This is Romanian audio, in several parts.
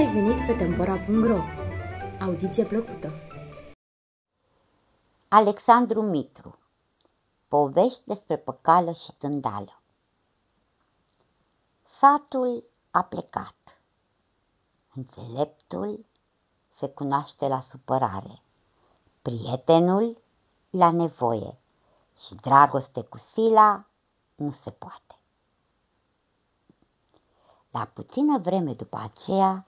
ai venit pe Tempora.ro! Audiție plăcută! Alexandru Mitru Povești despre păcală și tândală Satul a plecat. Înțeleptul se cunoaște la supărare, prietenul la nevoie și dragoste cu sila nu se poate. La puțină vreme după aceea,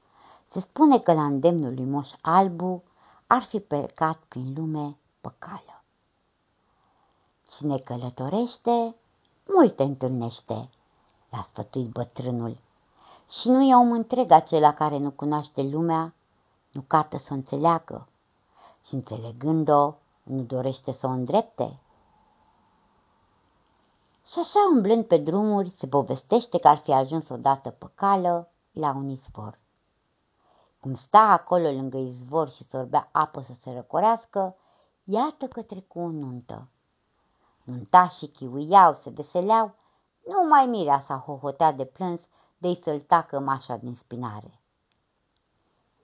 se spune că la îndemnul lui Moș Albu ar fi plecat prin lume păcală. Cine călătorește, multe întâlnește, l-a sfătuit bătrânul. Și nu e om întreg acela care nu cunoaște lumea, nu cată să o înțeleagă și înțelegând-o, nu dorește să o îndrepte. Și așa umblând pe drumuri, se povestește că ar fi ajuns odată pe cală la un izvor. Cum sta acolo lângă izvor și sorbea apă să se răcorească, iată că trecu o nuntă. Nuntașii chiuiau, se veseleau, numai mirea s-a hohotea de plâns de-i sălta cămașa din spinare.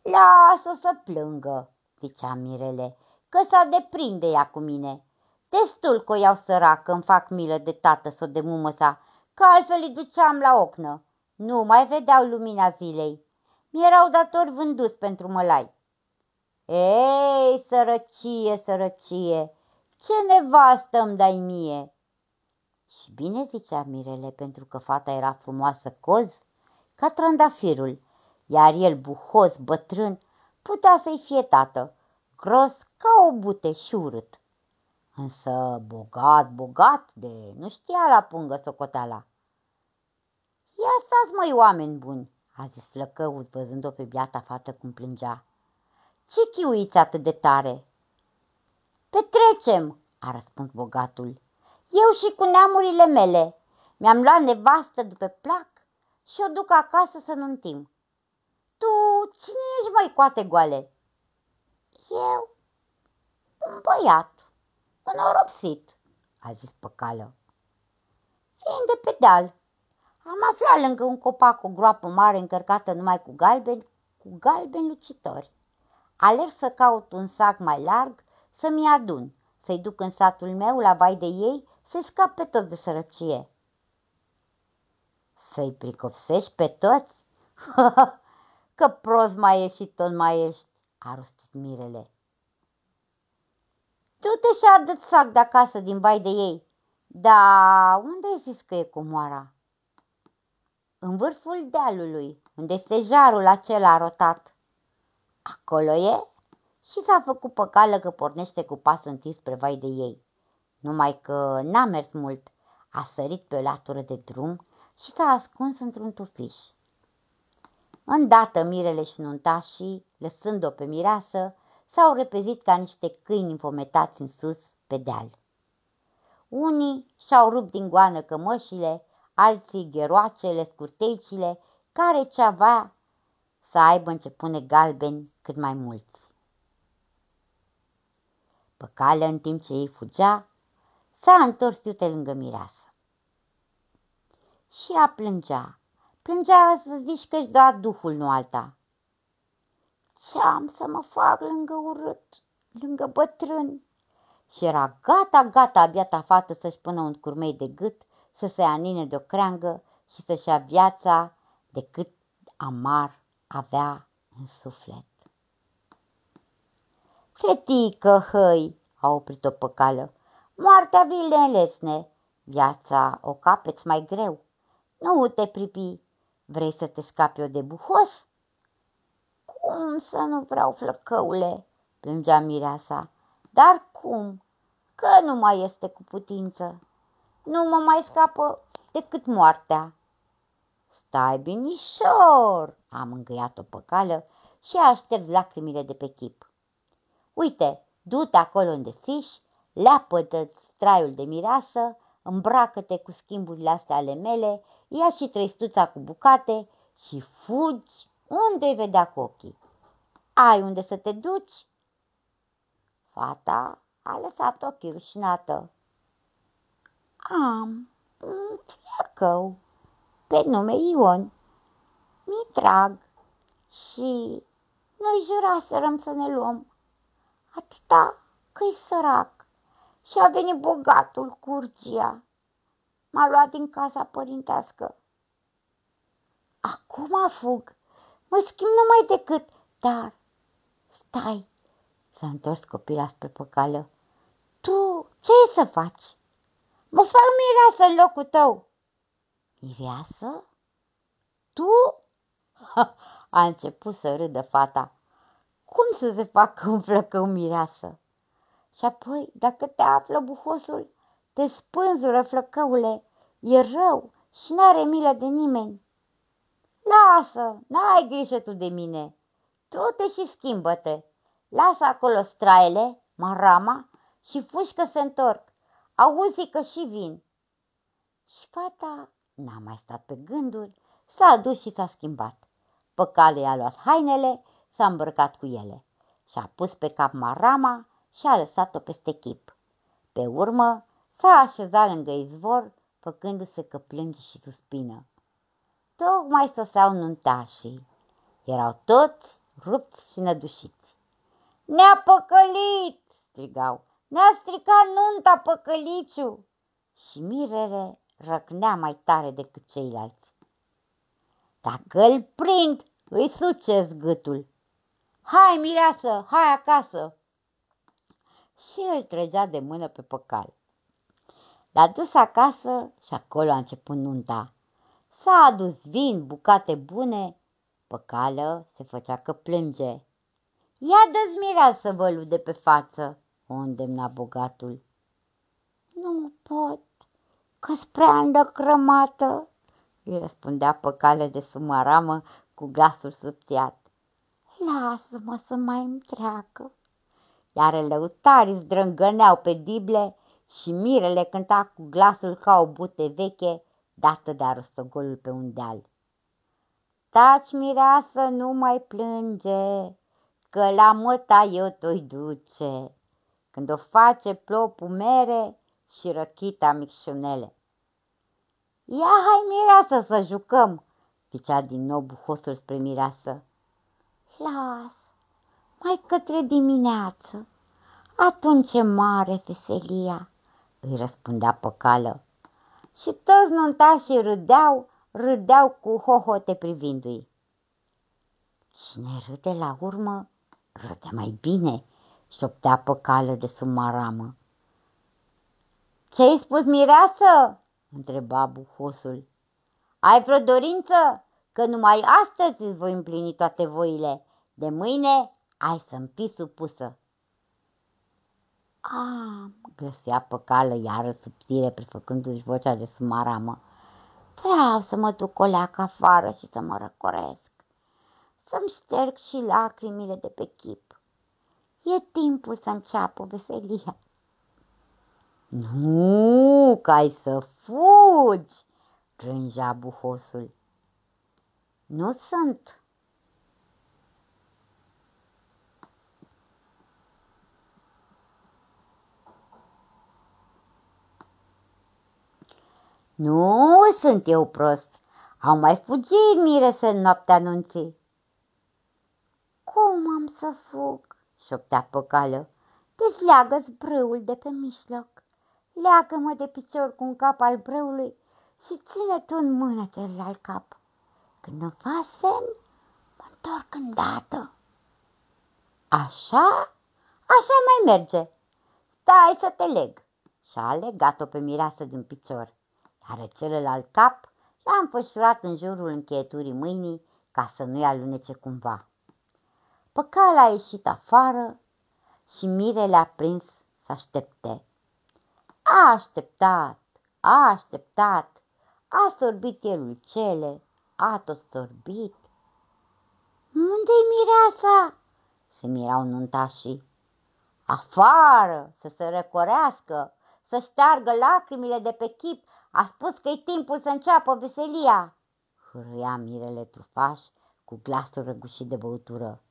Lasă să plângă, zicea Mirele, că s-a deprinde ea cu mine. Destul că o iau săracă, îmi fac milă de tată sau de mumă sa, că altfel îi duceam la ocnă. Nu mai vedeau lumina zilei. Mi-erau datori vândus pentru mălai. Ei, sărăcie, sărăcie, ce nevastă îmi dai mie! Și bine zicea Mirele, pentru că fata era frumoasă coz, ca trandafirul, iar el, buhos, bătrân, putea să-i fie tată, gros ca o bute și urât. Însă bogat, bogat de nu știa la pungă socoteala. Ia stați, măi, oameni buni, a zis flăcăut, văzând-o pe biata fată cum plângea. Ce chiuiți atât de tare? Petrecem, a răspuns bogatul. Eu și cu neamurile mele. Mi-am luat nevastă după plac și o duc acasă să nuntim. Tu cine ești, mai coate goale? Eu, un băiat, oropsit, a zis păcală. Fiind de pe deal, am aflat lângă un copac o groapă mare încărcată numai cu galbeni, cu galbeni lucitori. Alerg să caut un sac mai larg să-mi adun, să-i duc în satul meu la vai de ei, să-i scap pe toți de sărăcie. Să-i pricopsești pe toți? Că prost mai ești și tot mai ești, a rostit mirele. Du-te și adă sac de acasă din vai de ei. Da, unde ai zis că e comoara? În vârful dealului, unde este jarul acela rotat. Acolo e? Și s-a făcut păcală că pornește cu pas întins spre vai de ei. Numai că n-a mers mult, a sărit pe o latură de drum și s-a ascuns într-un tufiș. Îndată mirele și nuntașii, lăsând-o pe mireasă, s-au repezit ca niște câini înfometați în sus pe deal. Unii și-au rupt din goană cămășile, alții gheroacele, scurteicile, care ce avea să aibă începune galbeni cât mai mulți. Pe cale, în timp ce ei fugea, s-a întors iute lângă mireasă. Și a plângea, plângea să zici că-și da duhul, nu alta. Ce am să mă fac lângă urât, lângă bătrân? Și era gata, gata, abiata fată să-și pună un curmei de gât, să se anine de o creangă și să-și ia viața de cât amar avea în suflet. Fetică, hăi, a oprit-o păcală, moartea vile lesne, viața o capeți mai greu. Nu te pripi, vrei să te scapi eu de buhos? Cum să nu vreau, flăcăule?" plângea mireasa. Dar cum? Că nu mai este cu putință. Nu mă mai scapă decât moartea." Stai binișor!" a mângâiat-o pe cală și a șters lacrimile de pe chip. Uite, du-te acolo unde fiși, leapă-te traiul de mireasă, îmbracă-te cu schimburile astea ale mele, ia și trăistuța cu bucate și fugi unde-i vedea cu ochii. Ai unde să te duci? Fata a lăsat ochii rușinată. Am un flăcău pe nume Ion. Mi trag, și noi juraserăm să ne luăm. Atâta că-i sărac și a venit bogatul curgia. M-a luat din casa părintească. Acum fug, mă schimb numai decât, dar stai, s-a întors copila spre păcală. Tu ce e să faci? Mă fac mireasă în locul tău. Mireasă? Tu? A început să râdă fata. Cum să se facă un flăcău mireasă? Și apoi, dacă te află buhosul, te spânzură flăcăule, e rău și n-are milă de nimeni. Lasă, n-ai grijă tu de mine, tu te și schimbă-te. Lasă acolo straile, marama și fugi că se întorc. Auzi că și vin. Și fata n-a mai stat pe gânduri, s-a dus și s-a schimbat. Păcale i-a luat hainele, s-a îmbrăcat cu ele. Și-a pus pe cap marama și a lăsat-o peste chip. Pe urmă s-a așezat lângă izvor, făcându-se că plânge și suspină. Tocmai soseau nuntașii. Erau toți rupți și nădușiți. Ne-a păcălit!" strigau. Ne-a stricat nunta păcăliciu! Și mirele răcnea mai tare decât ceilalți. Dacă îl prind, îi sucesc gâtul. Hai, mireasă, hai acasă! Și îl trăgea de mână pe păcal. L-a dus acasă și acolo a început nunta. S-a adus vin, bucate bune, păcală se făcea că plânge. Ia dă-ți mireasă vălul de pe față, o îndemna bogatul. Nu pot, că-s prea îndăcrămată, îi răspundea păcale de sumaramă cu glasul subțiat. Lasă-mă să mai îmi treacă. Iar lăutarii zdrângăneau pe dible și mirele cânta cu glasul ca o bute veche, dată de arostogolul pe un deal. Taci, mireasă, nu mai plânge, că la măta eu te duce, când o face plopul mere și răchita micșunele. Ia hai, mireasă, să jucăm, zicea din nou buhosul spre mireasă. Las, mai către dimineață, atunci e mare veselia, îi răspundea păcală. Și toți nuntașii râdeau, râdeau cu hohote privindu-i. Cine râde la urmă, râde mai bine, șoptea păcală de sumaramă. Ce-ai spus, mireasă?" întreba buhosul. Ai vreo dorință? Că numai astăzi îți voi împlini toate voile. De mâine ai să-mi fi supusă. Am, găsea păcală iară subțire, prefăcându-și vocea de sumaramă. Vreau să mă duc o leacă afară și să mă răcoresc, să-mi șterg și lacrimile de pe chip. E timpul să înceapă veselia. Nu, că ai să fugi, rângea buhosul. Nu sunt. Nu sunt eu prost. Au mai fugit mirese în noaptea anunții. Cum am să fug? Șoptea păcală. Dezleagă-ți brâul de pe mijloc. Leagă-mă de picior cu un cap al brâului și ține tu în mână celălalt cap. Când îmi faci semn, mă întorc îndată. Așa? Așa mai merge. Stai să te leg. Și-a legat-o pe mireasă din picior, iar celălalt cap l-a înfășurat în jurul încheieturii mâinii ca să nu-i alunece cumva. Păcala a ieșit afară și mirele a prins să aștepte. A așteptat, a așteptat, a sorbit el cele, a tot sorbit. Unde-i mireasa? Se mirau nuntașii. Afară, să se răcorească, să șteargă lacrimile de pe chip, a spus că e timpul să înceapă veselia. Hârâia mirele trufaș cu glasul răgușit de băutură.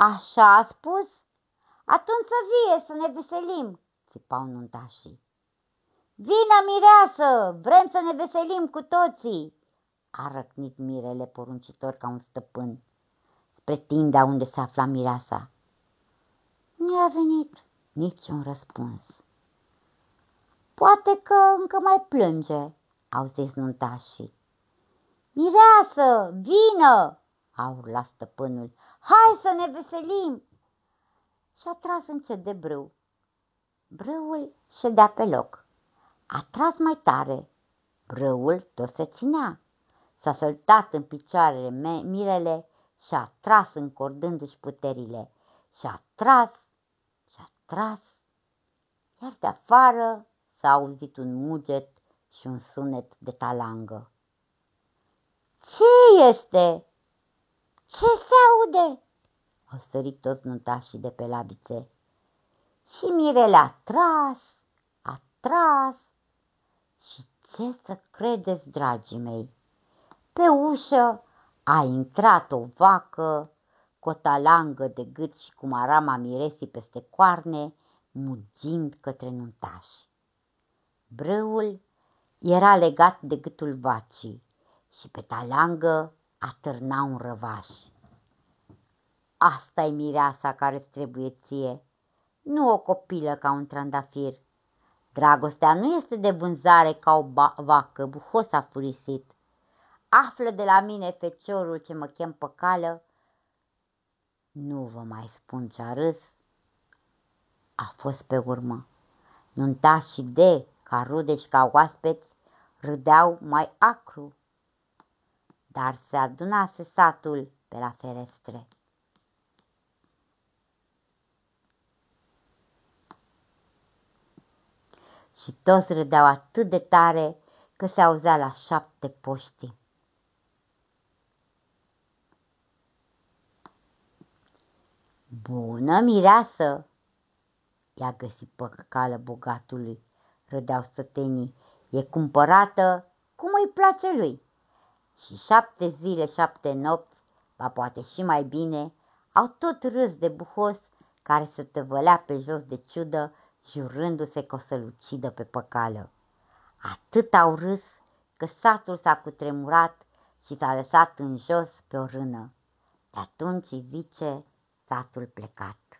Așa a spus? Atunci să vie să ne veselim, țipau nuntașii. Vină, mireasă, vrem să ne veselim cu toții, a răcnit mirele poruncitor ca un stăpân. spre tinda unde se afla mireasa. Nu a venit niciun răspuns. Poate că încă mai plânge, au zis nuntașii. Mireasă, vină, a urlat stăpânul. Hai să ne veselim! Și a tras încet de brâu. Brâul ședea pe loc. A tras mai tare. Brâul tot se ținea. S-a săltat în picioarele mirele și a tras încordându-și puterile. Și a tras și a tras. Iar de afară s-a auzit un muget și un sunet de talangă. Ce este?" Ce se aude?" Au sărit toți nuntașii de pe labițe. Și Mirele a tras, a tras. Și ce să credeți, dragii mei? Pe ușă a intrat o vacă cu o talangă de gât și cu marama miresii peste coarne, mugind către nuntași. Brâul era legat de gâtul vacii și pe talangă atârna un răvaș. asta e mireasa care trebuie ție, nu o copilă ca un trandafir. Dragostea nu este de vânzare ca o vacă, buhos a furisit. Află de la mine feciorul ce mă chem pe cală. Nu vă mai spun ce-a râs. A fost pe urmă. Nunta și de, ca rude și ca oaspeți, râdeau mai acru. Dar se adunase satul pe la ferestre. și toți râdeau atât de tare că se auzea la șapte poști. Bună mireasă! I-a găsit pe cală bogatului, râdeau stătenii, e cumpărată cum îi place lui. Și șapte zile, șapte nopți, ba poate și mai bine, au tot râs de buhos care se tăvălea pe jos de ciudă jurându-se că o să-l ucidă pe păcală. Atât au râs că satul s-a cutremurat și s-a lăsat în jos pe o rână. De atunci zice satul plecat.